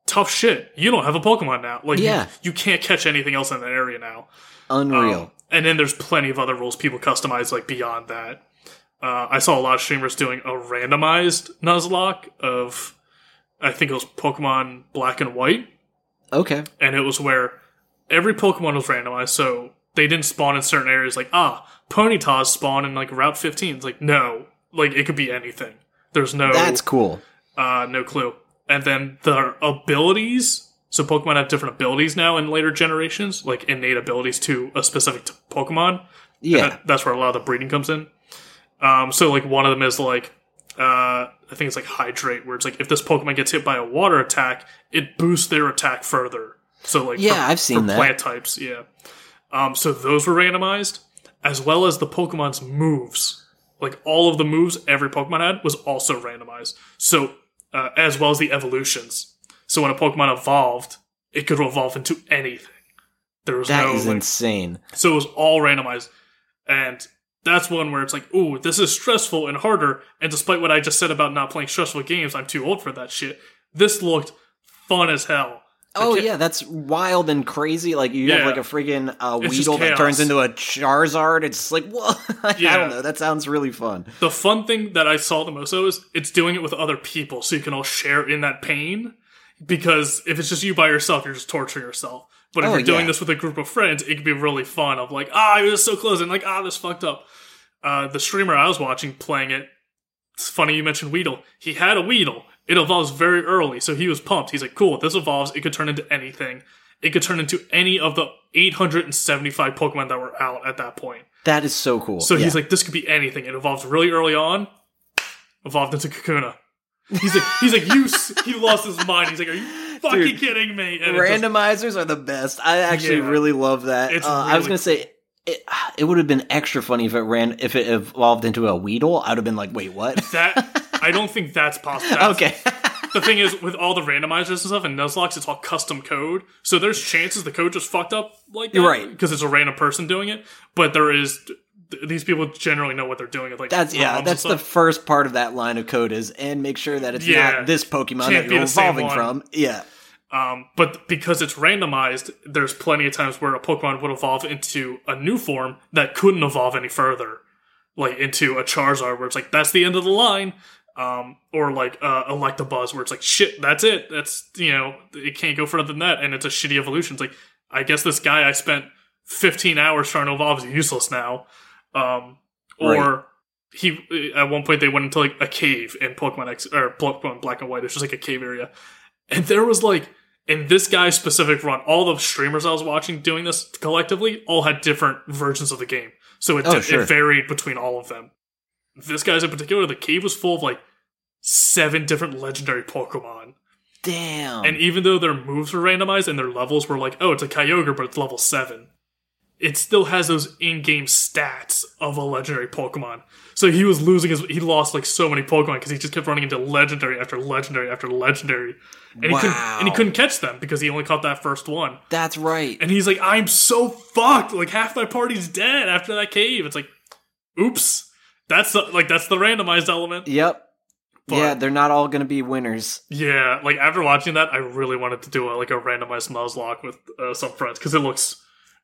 tough shit. You don't have a Pokemon now. Like, you- Yeah. you, can't catch anything else in that area now. Unreal. Um, and then there's plenty of other rules people customize like beyond that. Uh, I saw a lot of streamers doing a randomized Nuzlocke of, I think it was Pokemon Black and White, okay. and it was where every Pokemon was randomized. So they didn't spawn in certain areas. Like ah, Ponytas spawn in like Route 15. It's like no, like it could be anything. There's no That's cool. uh, no clue. And then the abilities. So Pokemon have different abilities now in later generations, like innate abilities to a specific t- Pokemon. Yeah. That- that's where a lot of the breeding comes in. Um, so like one of them is like uh, I think it's like hydrate, where it's like if this Pokemon gets hit by a water attack, it boosts their attack further. So like Yeah, for- I've seen that. plant types, yeah. Um, so those were randomized, as well as the Pokemon's moves. Like all of the moves every Pokemon had was also randomized. So uh, as well as the evolutions. So when a Pokemon evolved, it could evolve into anything. There was That no is like, insane. so it was all randomized. And that's one where it's like, ooh, this is stressful and harder. And despite what I just said about not playing stressful games, I'm too old for that shit. This looked fun as hell. Oh yeah, that's wild and crazy. Like you have like a friggin' uh, Weedle that turns into a Charizard. It's like [LAUGHS] what? I don't know. That sounds really fun. The fun thing that I saw the most of is it's doing it with other people so you can all share in that pain. Because if it's just you by yourself, you're just torturing yourself. But if Oh, you're doing yeah. this with a group of friends, it can be really fun of like, ah, I was so close and like, ah, this fucked up. Uh, the streamer I was watching playing it, it's funny you mentioned Weedle. He had a Weedle. It evolves very early, so he was pumped. He's like, cool, if this evolves, it could turn into anything. It could turn into any of the 875 Pokemon that were out at that point. That is so cool. So he's Yeah. like, this could be anything. It evolves really early on, evolved into Kakuna. He's like, he's like, you. He lost his mind. He's like, are you fucking Dude, kidding me? And it just- randomizers are the best. I actually Yeah. really love that. Uh, I was gonna say. It, it would have been extra funny if it ran if it evolved into a Weedle. I'd have been like, "Wait, what?" that [LAUGHS] I don't think that's possible. That's- okay, [LAUGHS] The thing is, with all the randomizers and stuff and Nuzlocke, it's all custom code. So there's chances the code just fucked up like that, right. Because it's a random person doing it. But there is th- these people generally know what they're doing. Like that's yeah. And That's the stuff. first part of that line of code is and make sure that it's Yeah. not this Pokemon Can't that be you're the same evolving one. from. Yeah, Um, but because it's randomized, there's plenty of times where a Pokemon would evolve into a new form that couldn't evolve any further, like into a Charizard, where it's like that's the end of the line, um, or like uh, Electabuzz, where it's like shit, that's it, that's you know it can't go further than that, and it's a shitty evolution. It's like I guess this guy I spent 15 hours trying to evolve is useless now, um, or. Right. He at one point they went into like a cave in Pokemon X or Pokemon Black and White. It's just like a cave area, and there was like in this guy's specific run, all the streamers I was watching doing this collectively all had different versions of the game. So it, Oh, sure. it varied between all of them. This guy's in particular, the cave was full of like seven different legendary Pokemon. damn. And even though their moves were randomized and their levels were like, oh, it's a Kyogre, but it's level seven, it still has those in game stats of a legendary Pokemon. So he was losing his, he lost like so many Pokemon because he just kept running into legendary after legendary after legendary. And he, couldn't, and he couldn't catch them because he only caught that first one. that's right. And he's like, I'm so fucked. Like half my party's dead after that cave. It's like, oops. That's the, like that's the randomized element. Yep. But- yeah, they're not all gonna be winners. Yeah, like after watching that, I really wanted to do a, like a randomized Nuzlocke with uh, some friends because it looks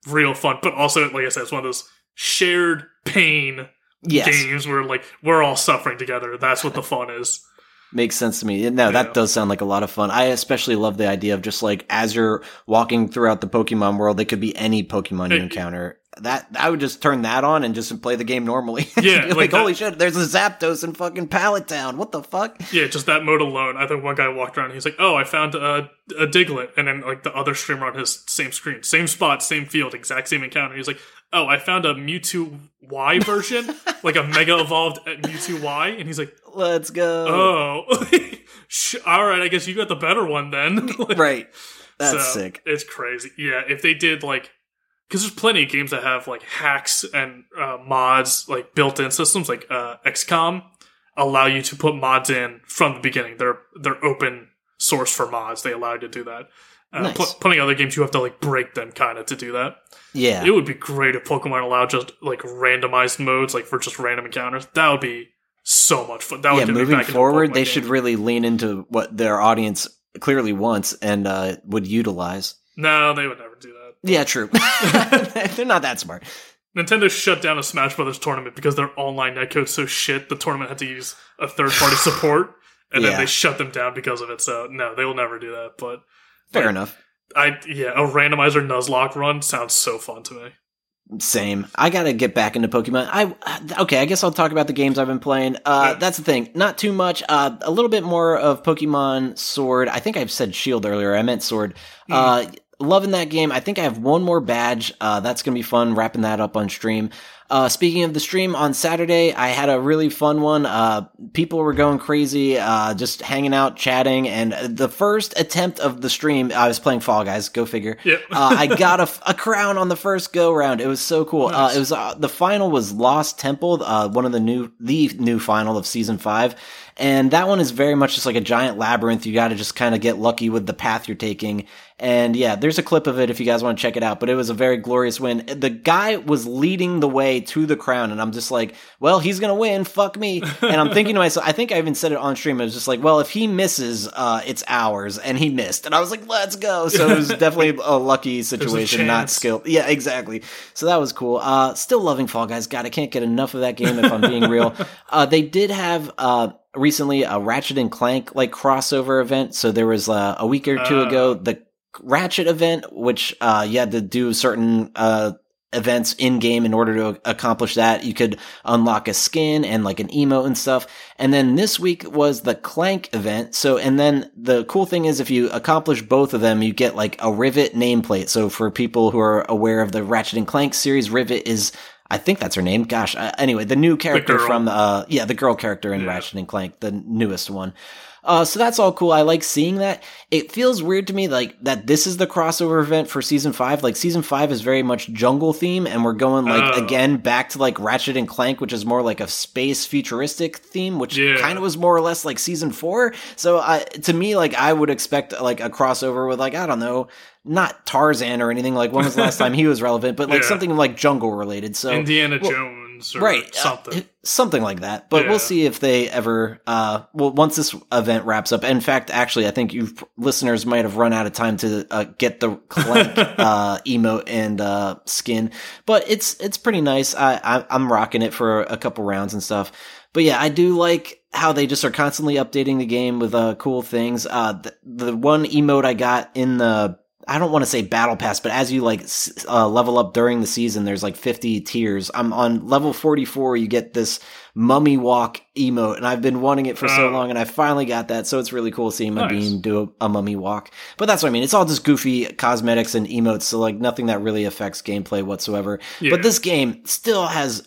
real fun. But also, like I said, it's one of those shared pain Yes, games where like we're all suffering together. That's what the fun is. [LAUGHS] makes sense to me. No, Yeah. that does sound like a lot of fun. I especially love the idea of just like as you're walking throughout the Pokemon world, it could be any Pokemon you Hey. encounter. That I would just turn that on and just play the game normally. [LAUGHS] Yeah, like like, that- holy shit, there's a Zapdos in fucking Pallet Town. What the fuck? Yeah, just that mode alone. I think one guy walked around. He's like, "Oh, I found a, a Diglett," and then like the other streamer on his same screen, same spot, same field, exact same encounter. He's like, "Oh, I found a Mewtwo Y version, [LAUGHS] like a Mega Evolved at Mewtwo Y," and he's like, Let's go. "Oh, [LAUGHS] all right, I guess you got the better one then." Like, right. That's so, sick. It's crazy. Yeah, if they did like, because there's plenty of games that have like hacks and uh, mods, like built-in systems, like uh, XCOM, allow you to put mods in from the beginning. They're they're open source for mods. They allow you to do that. Uh, Nice. pl- plenty of other games you have to like break them kind of to do that. Yeah. It would be great if Pokemon allowed just like randomized modes, like for just random encounters. That would be so much fun. That would yeah, moving back into a forward, they game. should really lean into what their audience clearly wants and uh, would utilize. No, they would never do that. Yeah, true. [LAUGHS] They're not that smart. Nintendo shut down a Smash Brothers tournament because their online netcode's so shit. The tournament had to use a third party [LAUGHS] support, and then they shut them down because of it. So no, they will never do that. But Fair Yeah. enough. I yeah, a randomizer Nuzlocke run sounds so fun to me. Same. I gotta get back into Pokemon. I okay. I guess I'll talk about the games I've been playing. Uh, Yeah. that's the thing. Not too much. Uh, a little bit more of Pokemon Sword. I think I've said Shield earlier. I meant Sword. Uh, loving that game. I think I have one more badge. Uh, that's gonna be fun. Wrapping that up on stream. Uh, speaking of the stream on Saturday, I had a really fun one. Uh, people were going crazy, uh, just hanging out, chatting, and the first attempt of the stream, I was playing Fall Guys. Go figure. Yep. uh, I got a, a crown on the first go round. It was so cool. Uh, Nice. it was uh, the final was Lost Temple, uh, one of the new the new final of season five, and that one is very much just like a giant labyrinth. You got to just kind of get lucky with the path you're taking. And yeah, there's a clip of it if you guys want to check it out. But it was a very glorious win. The guy was leading the way to the crown, and I'm just like, well, he's gonna win. Fuck me. And I'm thinking to [LAUGHS] myself, I think I even said it on stream. I was just like, well, if he misses, uh, it's ours, and he missed, and I was like, let's go. So it was [LAUGHS] definitely a lucky situation, not skill. Yeah, exactly. So that was cool. Uh, still loving Fall Guys. God, I can't get enough of that game if I'm being real. [LAUGHS] Uh, they did have, uh, recently a Ratchet and Clank like crossover event. So there was uh, a week or two Uh. ago, the Ratchet event, which, uh, you had to do certain, uh, events in game in order to accomplish that. You could unlock a skin and like an emote and stuff. And then this week was the Clank event. So, and then the cool thing is if you accomplish both of them, you get like a Rivet nameplate. So for people who are aware of the Ratchet and Clank series, Rivet is I think that's her name. Gosh. Uh, anyway, the new character girl. from, uh, yeah, the girl character in Yeah. Ratchet and Clank, the newest one. Uh, so that's all cool. I like seeing that. It feels weird to me, like that this is the crossover event for season five. Like season five is very much jungle theme, and we're going like Oh. again back to like Ratchet and Clank, which is more like a space futuristic theme, which Yeah. kind of was more or less like season four. So uh, to me, like I would expect like a crossover with like I don't know, not Tarzan or anything. Like when was the last [LAUGHS] time he was relevant? But like Yeah. something like jungle related. So Indiana well, Jones or right uh, something. [LAUGHS] something like that but Yeah. we'll see if they ever uh well once this event wraps up in fact actually i think you listeners might have run out of time to uh, get the clank [LAUGHS] uh emote and uh skin but it's it's pretty nice I, I i'm rocking it for a couple rounds and stuff but yeah i do like how they just are constantly updating the game with uh cool things uh the, the one emote i got in the I don't want to say battle pass, but as you like uh, level up during the season, there's like 50 tiers. I'm on level 44. You get this mummy walk emote, and I've been wanting it for so Oh. long, and I finally got that. So it's really cool seeing my Nice. bean do a, a mummy walk. But that's what I mean. It's all just goofy cosmetics and emotes, so like nothing that really affects gameplay whatsoever. Yeah. But this game still has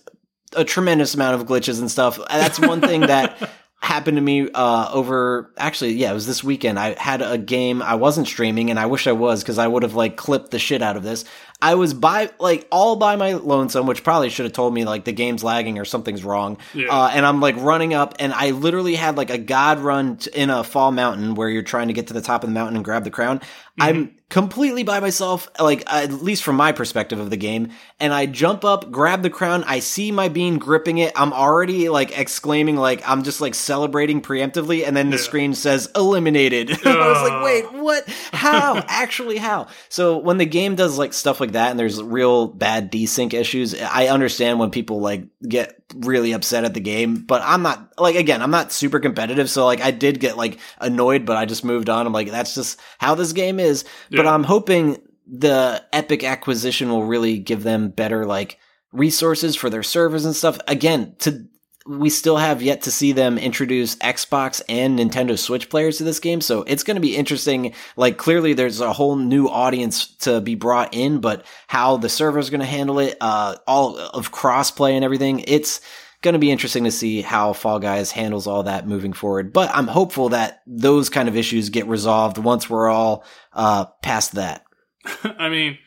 a tremendous amount of glitches and stuff. That's one thing that [LAUGHS] happened to me uh over actually yeah it was this weekend. I had a game i wasn't streaming and i wish i was because i would have like clipped the shit out of this. I was by like all by my lonesome which probably should have told me like the game's lagging or something's wrong. Yeah. uh and i'm like running up and i literally had like a god run t- in a fall mountain where you're trying to get to the top of the mountain and grab the crown Mm-hmm. i'm completely by myself like at least from my perspective of the game and i jump up grab the crown i see my bean gripping it i'm already like exclaiming like i'm just like celebrating preemptively and then the Yeah. screen says eliminated. [LAUGHS] I was like wait what? How? [LAUGHS] Actually how? So when the game does like stuff like that and there's real bad desync issues i understand when people like get really upset at the game but i'm not like again i'm not super competitive so like i did get like annoyed but i just moved on. I'm like that's just how this game is. But i'm hoping the epic acquisition will really give them better like resources for their servers and stuff. Again to we still have yet to see them introduce Xbox and Nintendo Switch players to this game. So it's going to be interesting. Like clearly there's a whole new audience to be brought in, but how the server is going to handle it, uh, all of crossplay and everything. It's going to be interesting to see how Fall Guys handles all that moving forward. But I'm hopeful that those kind of issues get resolved once we're all, uh, past that. [LAUGHS] I mean,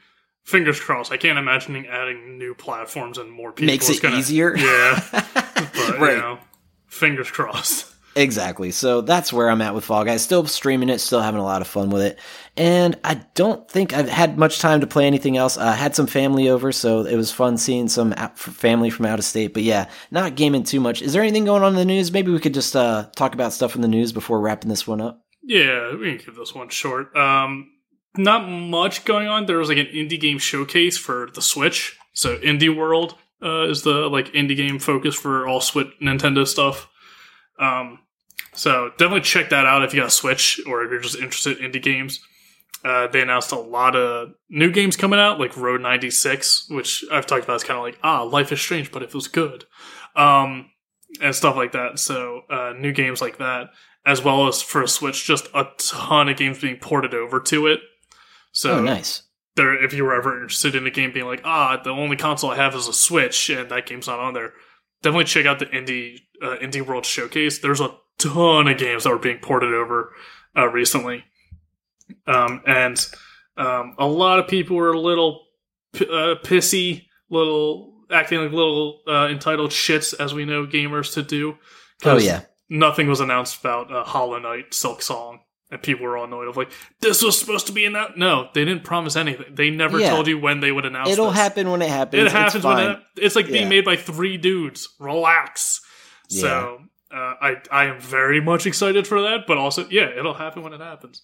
fingers crossed. I can't imagine adding new platforms and more people Makes it gonna, easier. Yeah, [LAUGHS] but Right. you know, fingers crossed. Exactly. So that's where I'm at with Fall Guys. Still streaming it, still having a lot of fun with it. And I don't think I've had much time to play anything else. I had some family over, so it was fun seeing some family from out of state. But yeah, not gaming too much. Is there anything going on in the news? Maybe we could just uh, talk about stuff in the news before wrapping this one up. Yeah, we can keep this one short. Um, not much going on. There was like an indie game showcase for the Switch. So Indie World uh, is the like indie game focus for all Switch Nintendo stuff. Um, so definitely check that out if you got a Switch or if you're just interested in indie games. uh, they announced a lot of new games coming out, like Road 96, which I've talked about. It's kind of like ah, Life is Strange, but it was good, um, and stuff like that. So uh, new games like that, as well as for a Switch, just a ton of games being ported over to it. So oh, nice. There, if you were ever interested in a game, being like ah, the only console I have is a Switch, and that game's not on there. Definitely check out the indie uh, indie world showcase. There's a ton of games that were being ported over uh, recently. Um, and um, a lot of people were a little p- uh, pissy, little acting like little uh, entitled shits, as we know gamers to do. Oh yeah, nothing was announced about uh, Hollow Knight Silksong, and people were all annoyed of like this was supposed to be announced. No, they didn't promise anything. They never Yeah. told you when they would announce. it'll this. happen when it happens. It It's happens when fine. it, it's like being made by three dudes. Relax. So uh, I I am very much excited for that, but also yeah, it'll happen when it happens.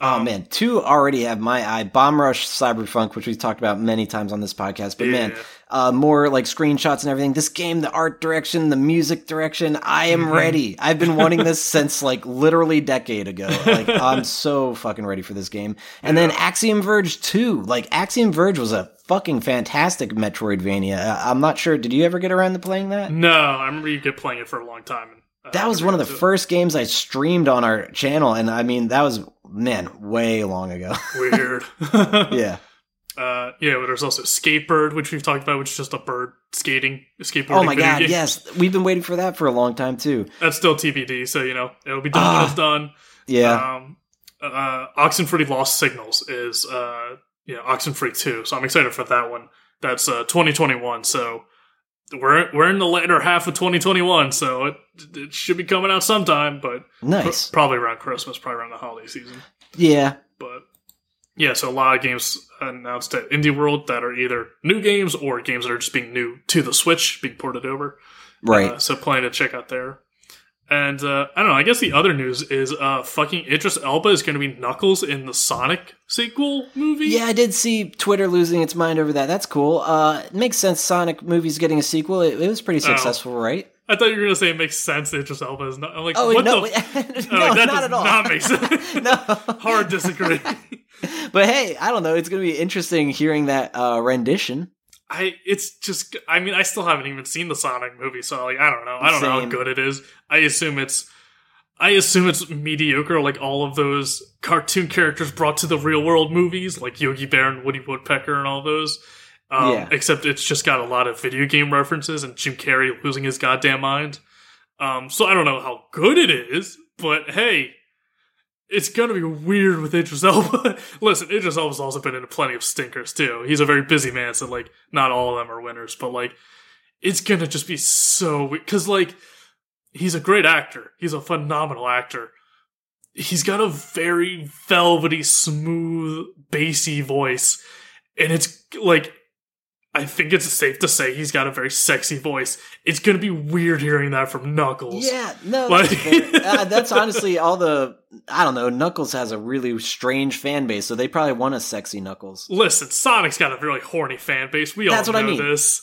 Oh Um, man, two already have my eye. Bomb Rush Cyberpunk, which we've talked about many times on this podcast. But man, uh, more like screenshots and everything. This game, the art direction, the music direction, I am Mhm. ready. I've been wanting this [LAUGHS] since like literally decade ago. Like I'm [LAUGHS] so fucking ready for this game. And then Yeah. Axiom Verge 2. Like Axiom Verge was a fucking fantastic Metroidvania. Uh, I'm not sure. Did you ever get around to playing that? No, I remember you get playing it for a long time. And, uh, That was one of the first games I streamed on our channel, and I mean that was man way long ago. got into it. Weird. [LAUGHS] yeah. Uh, yeah, but there's also Skatebird, which we've talked about, which is just a bird skating, skateboarding. Oh my god, game. yes, we've been waiting for that for a long time too. That's still TBD, so you know it'll be done Ah. when it's done. Yeah, Um, uh, Oxenfree Lost Signals is uh, yeah, Oxenfree two, so I'm excited for that one. That's uh 2021, so we're we're in the latter half of 2021, so it it should be coming out sometime, but pr- nice. probably around Christmas, probably around the holiday season. Yeah, But yeah, so a lot of games announced at Indie World that are either new games or games that are just being new to the Switch, being ported over. right. Uh, so plenty to check out there. And uh, I don't know. I guess the other news is uh, fucking Idris Elba is going to be Knuckles in the Sonic sequel movie. yeah, I did see Twitter losing its mind over that. That's cool. Uh, it makes sense. Sonic movies getting a sequel. It, it was pretty Oh. successful, right? I thought you were going to say it makes sense. Idris Elba is not. I'm like, Oh what no, the? [LAUGHS] f- Oh, no, that not does at all. not make sense. [LAUGHS] no, [LAUGHS] Hard disagree. but hey, I don't know. It's going to be interesting hearing that uh, rendition. I it's just I mean I still haven't even seen the Sonic movie, so like I don't know. I don't know how good it is. I assume it's I assume it's mediocre, like all of those cartoon characters brought to the real world movies, like Yogi Bear and Woody Woodpecker and all those. Um, Yeah. Except it's just got a lot of video game references and Jim Carrey losing his goddamn mind. Um, so I don't know how good it is, but hey, it's gonna be weird with Idris Elba. [LAUGHS] Listen, Idris Elba's also been into plenty of stinkers too. He's a very busy man, so like not all of them are winners, but like it's gonna just be so because like he's a great actor. He's a phenomenal actor. He's got a very velvety, smooth, bassy voice, and it's like I think it's safe to say he's got a very sexy voice. It's gonna be weird hearing that from Knuckles. Yeah, no, Like- that's, [LAUGHS] uh, that's honestly all the. I don't know. Knuckles has a really strange fan base, so they probably want a sexy Knuckles. Listen, Sonic's got a really horny fan base. We That's all what I know mean. this.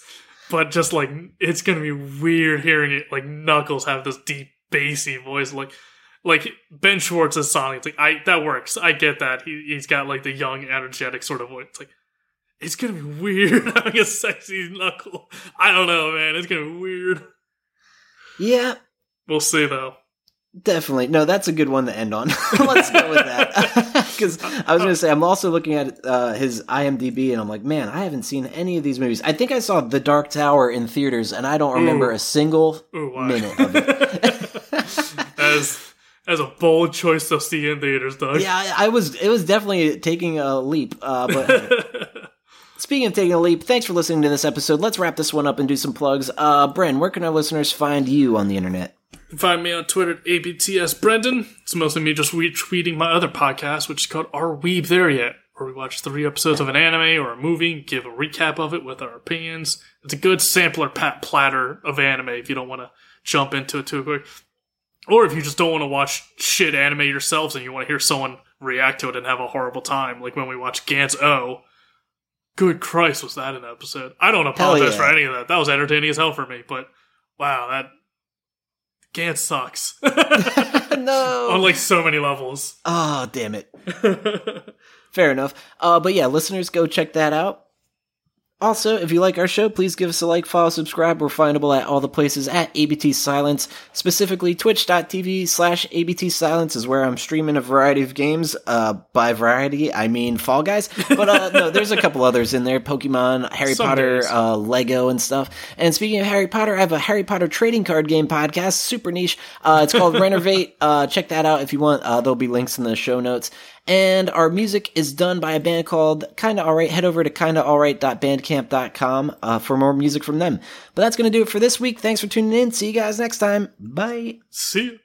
But just like it's gonna be weird hearing it like Knuckles have this deep bassy voice like like Ben Schwartz as Sonic. It's like I that works. I get that. He he's got like the young, energetic sort of voice. It's like it's gonna be weird [LAUGHS] having a sexy Knuckle. I don't know, man. It's gonna be weird. Yeah, We'll see though. definitely. No, that's a good one to end on. [LAUGHS] Let's go with that. [LAUGHS] Because I was going to say, I'm also looking at uh, his IMDb, and I'm like, man, I haven't seen any of these movies. I think I saw The Dark Tower in theaters, and I don't remember Ooh. a single Ooh, minute of it. as as a bold choice to see in theaters, Doug. yeah, I, I was. It was definitely taking a leap. Uh, but Speaking of taking a leap, thanks for listening to this episode. Let's wrap this one up and do some plugs. Uh, Bren, where can our listeners find you on the internet? Find me on Twitter at ABTS Brendan. It's mostly me just retweeting my other podcast, which is called Are Weeb There Yet? Where we watch three episodes of an anime or a movie, give a recap of it with our opinions. It's a good sampler pat platter of anime if you don't want to jump into it too quick. Or if you just don't want to watch shit anime yourselves and you want to hear someone react to it and have a horrible time, like when we watch Gantz O. Good Christ, was that an episode? I don't apologize yeah. for any of that. That was entertaining as hell for me, but wow, that Gantz sucks. [LAUGHS] [LAUGHS] no. On like so many levels. Oh, damn it. [LAUGHS] Fair enough. Uh, but yeah, listeners, go check that out. Also, if you like our show, please give us a like, follow, subscribe. We're findable at all the places at ABT Silence. Specifically, twitch.tv slash ABT Silence is where I'm streaming a variety of games. Uh, by variety, I mean Fall Guys. But uh, no, there's a couple others in there Pokemon, Harry Some Potter, uh, Lego, and stuff. And speaking of Harry Potter, I have a Harry Potter trading card game podcast, super niche. Uh, it's called [LAUGHS] Renovate. Uh, check that out if you want. Uh, there'll be links in the show notes. And our music is done by a band called Kinda Alright. Head over to kindaalright.bandcamp.com uh, for more music from them. But that's going to do it for this week. Thanks for tuning in. See you guys next time. Bye. See you.